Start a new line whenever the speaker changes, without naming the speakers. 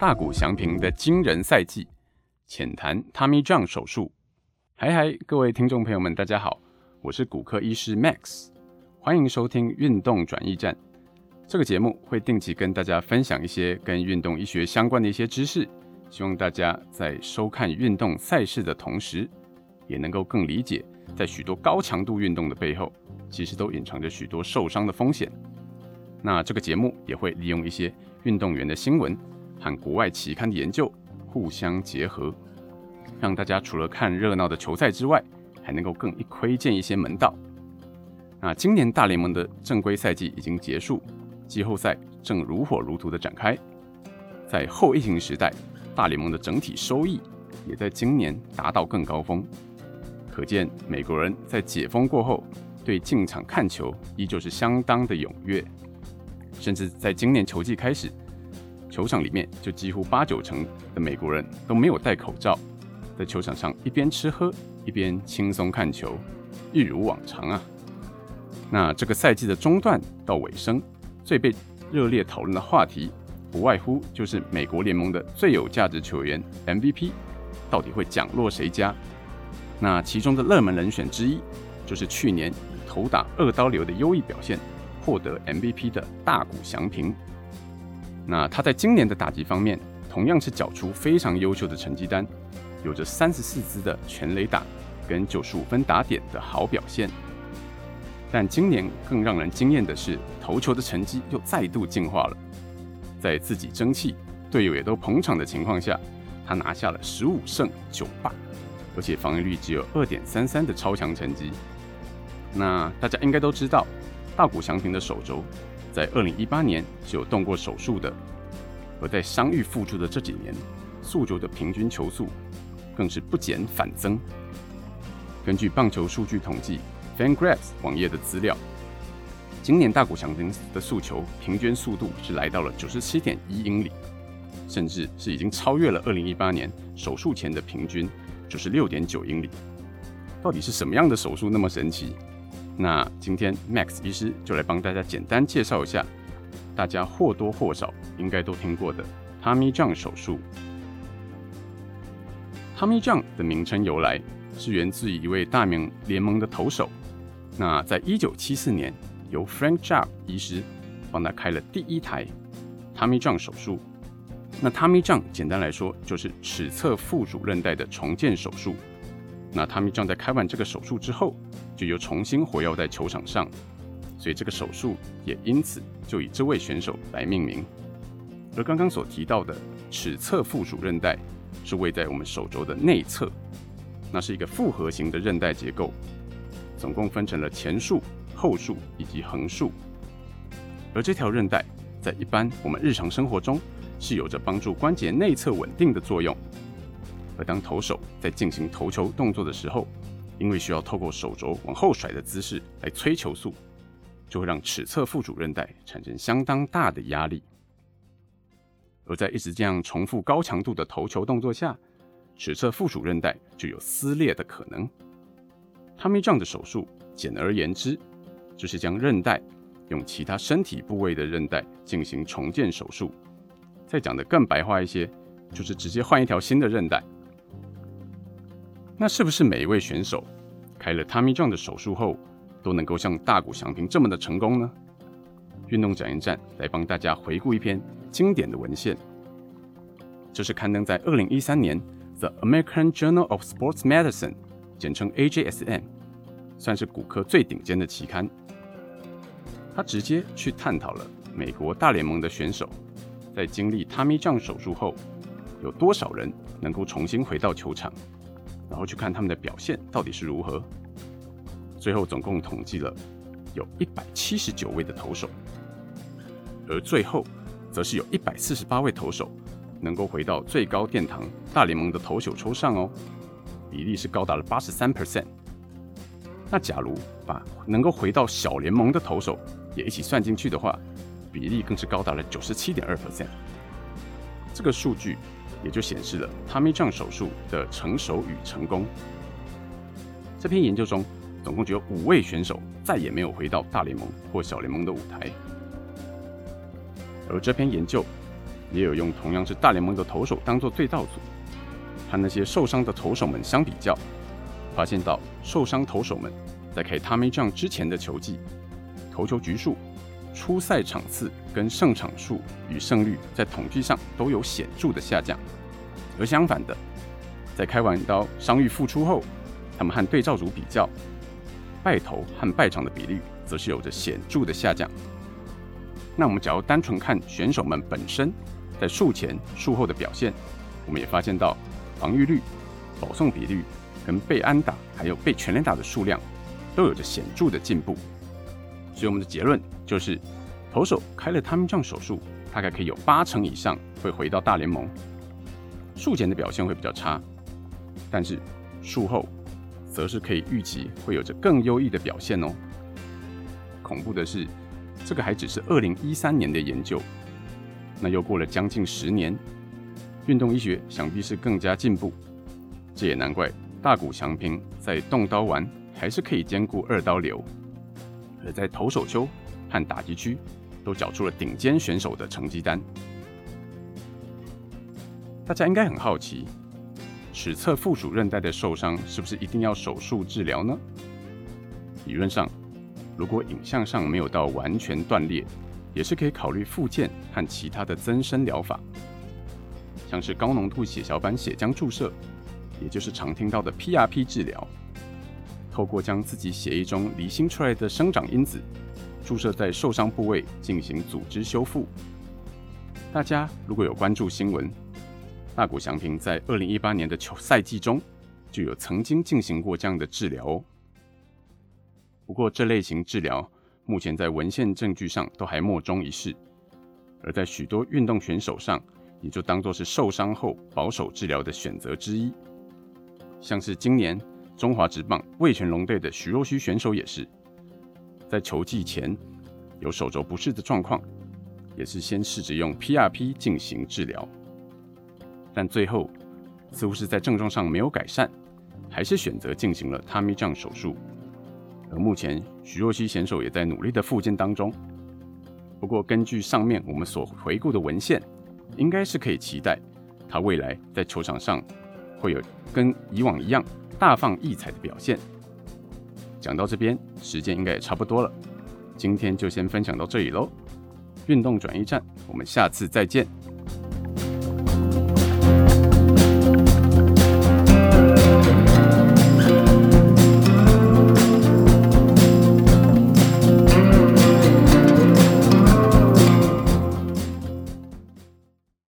大谷翔平的惊人赛季，浅谈 Tommy John 手术。嗨嗨，各位听众朋友们，大家好，我是骨科医师 Max，欢迎收听运动转移站。这个节目会定期跟大家分享一些跟运动医学相关的一些知识，希望大家在收看运动赛事的同时，也能够更理解，在许多高强度运动的背后，其实都隐藏着许多受伤的风险。那这个节目也会利用一些运动员的新闻和国外期刊的研究互相结合，让大家除了看热闹的球赛之外，还能够更一窥见一些门道。那今年大联盟的正规赛季已经结束，季后赛正如火如荼的展开。在后疫情时代，大联盟的整体收益也在今年达到更高峰。可见美国人在解封过后，对进场看球依旧是相当的踊跃。甚至在今年球季开始，球场里面就几乎八九成的美国人都没有戴口罩，在球场上一边吃喝一边轻松看球，一如往常啊。那这个赛季的中段到尾声，最被热烈讨论的话题，不外乎就是美国联盟的最有价值球员 MVP 到底会奖落谁家？那其中的热门人选之一，就是去年以投打二刀流的优异表现。获得 MVP 的大谷翔平，那他在今年的打击方面同样是缴出非常优秀的成绩单，有着三十四支的全垒打跟九十五分打点的好表现。但今年更让人惊艳的是，投球的成绩又再度进化了，在自己争气、队友也都捧场的情况下，他拿下了十五胜九败，而且防御率只有二点三三的超强成绩。那大家应该都知道。大谷翔平的手肘在二零一八年是有动过手术的，而在伤愈复出的这几年，速球的平均球速更是不减反增。根据棒球数据统计，FanGraphs 网页的资料，今年大谷翔平的速球平均速度是来到了九十七点一英里，甚至是已经超越了二零一八年手术前的平均九十六点九英里。到底是什么样的手术那么神奇？那今天 Max 医师就来帮大家简单介绍一下，大家或多或少应该都听过的 Tommy John 手术。Tommy John 的名称由来是源自于一位大名联盟的投手。那在一九七四年，由 Frank Jobe 医师帮他开了第一台 Tommy John 手术。那 Tommy John 简单来说就是尺侧副主韧带的重建手术。那他们将在开完这个手术之后，就又重新活跃在球场上，所以这个手术也因此就以这位选手来命名。而刚刚所提到的尺侧附属韧带是位在我们手肘的内侧，那是一个复合型的韧带结构，总共分成了前束、后束以及横束。而这条韧带在一般我们日常生活中是有着帮助关节内侧稳定的作用。而当投手在进行投球动作的时候，因为需要透过手肘往后甩的姿势来催球速，就会让尺侧副主韧带产生相当大的压力。而在一直这样重复高强度的投球动作下，尺侧副主韧带就有撕裂的可能。Tommy John 的手术，简而言之，就是将韧带用其他身体部位的韧带进行重建手术。再讲得更白话一些，就是直接换一条新的韧带。那是不是每一位选手开了 Tommy John 的手术后，都能够像大谷翔平这么的成功呢？运动转驿站来帮大家回顾一篇经典的文献，这是刊登在二零一三年 The American Journal of Sports Medicine，简称 AJSM，算是骨科最顶尖的期刊。他直接去探讨了美国大联盟的选手在经历 Tommy John 手术后，有多少人能够重新回到球场。然后去看他们的表现到底是如何。最后总共统计了有一百七十九位的投手，而最后则是有一百四十八位投手能够回到最高殿堂大联盟的投手抽上哦，比例是高达了八十三 percent。那假如把能够回到小联盟的投手也一起算进去的话，比例更是高达了九十七点二 percent。这个数据。也就显示了 Tommy John 手术的成熟与成功。这篇研究中，总共只有五位选手再也没有回到大联盟或小联盟的舞台。而这篇研究也有用同样是大联盟的投手当做对照组，和那些受伤的投手们相比较，发现到受伤投手们在开 Tommy John 之前的球技，投球局数、出赛场次跟胜场数与胜率在统计上都有显著的下降，而相反的，在开完刀伤愈复出后，他们和对照组比较，败投和败场的比率则是有着显著的下降。那我们只要单纯看选手们本身在术前、术后的表现，我们也发现到防御率、保送比率跟被安打还有被全垒打的数量都有着显著的进步。所以我们的结论就是，投手开了汤米酱手术，大概可以有八成以上会回到大联盟。术前的表现会比较差，但是术后则是可以预期会有着更优异的表现哦。恐怖的是，这个还只是二零一三年的研究，那又过了将近十年，运动医学想必是更加进步。这也难怪大谷翔平在动刀丸还是可以兼顾二刀流，而在投手丘和打击区都缴出了顶尖选手的成绩单。大家应该很好奇，尺侧附属韧带的受伤是不是一定要手术治疗呢？理论上，如果影像上没有到完全断裂，也是可以考虑复健和其他的增生疗法，像是高浓度血小板血浆注射，也就是常听到的 PRP 治疗，透过将自己血液中离心出来的生长因子注射在受伤部位进行组织修复。大家如果有关注新闻，大谷翔平在二零一八年的球赛季中就有曾经进行过这样的治疗哦。不过这类型治疗目前在文献证据上都还莫衷一是，而在许多运动选手上也就当作是受伤后保守治疗的选择之一。像是今年中华职棒魏全龙队的徐若虚选手也是，在球季前有手肘不适的状况，也是先试着用 PRP 进行治疗。但最后似乎是在症状上没有改善，还是选择进行了 Tommy John 手术。而目前徐若曦选手也在努力的复健当中。不过根据上面我们所回顾的文献，应该是可以期待他未来在球场上会有跟以往一样大放异彩的表现。讲到这边，时间应该也差不多了，今天就先分享到这里喽。运动转移站，我们下次再见。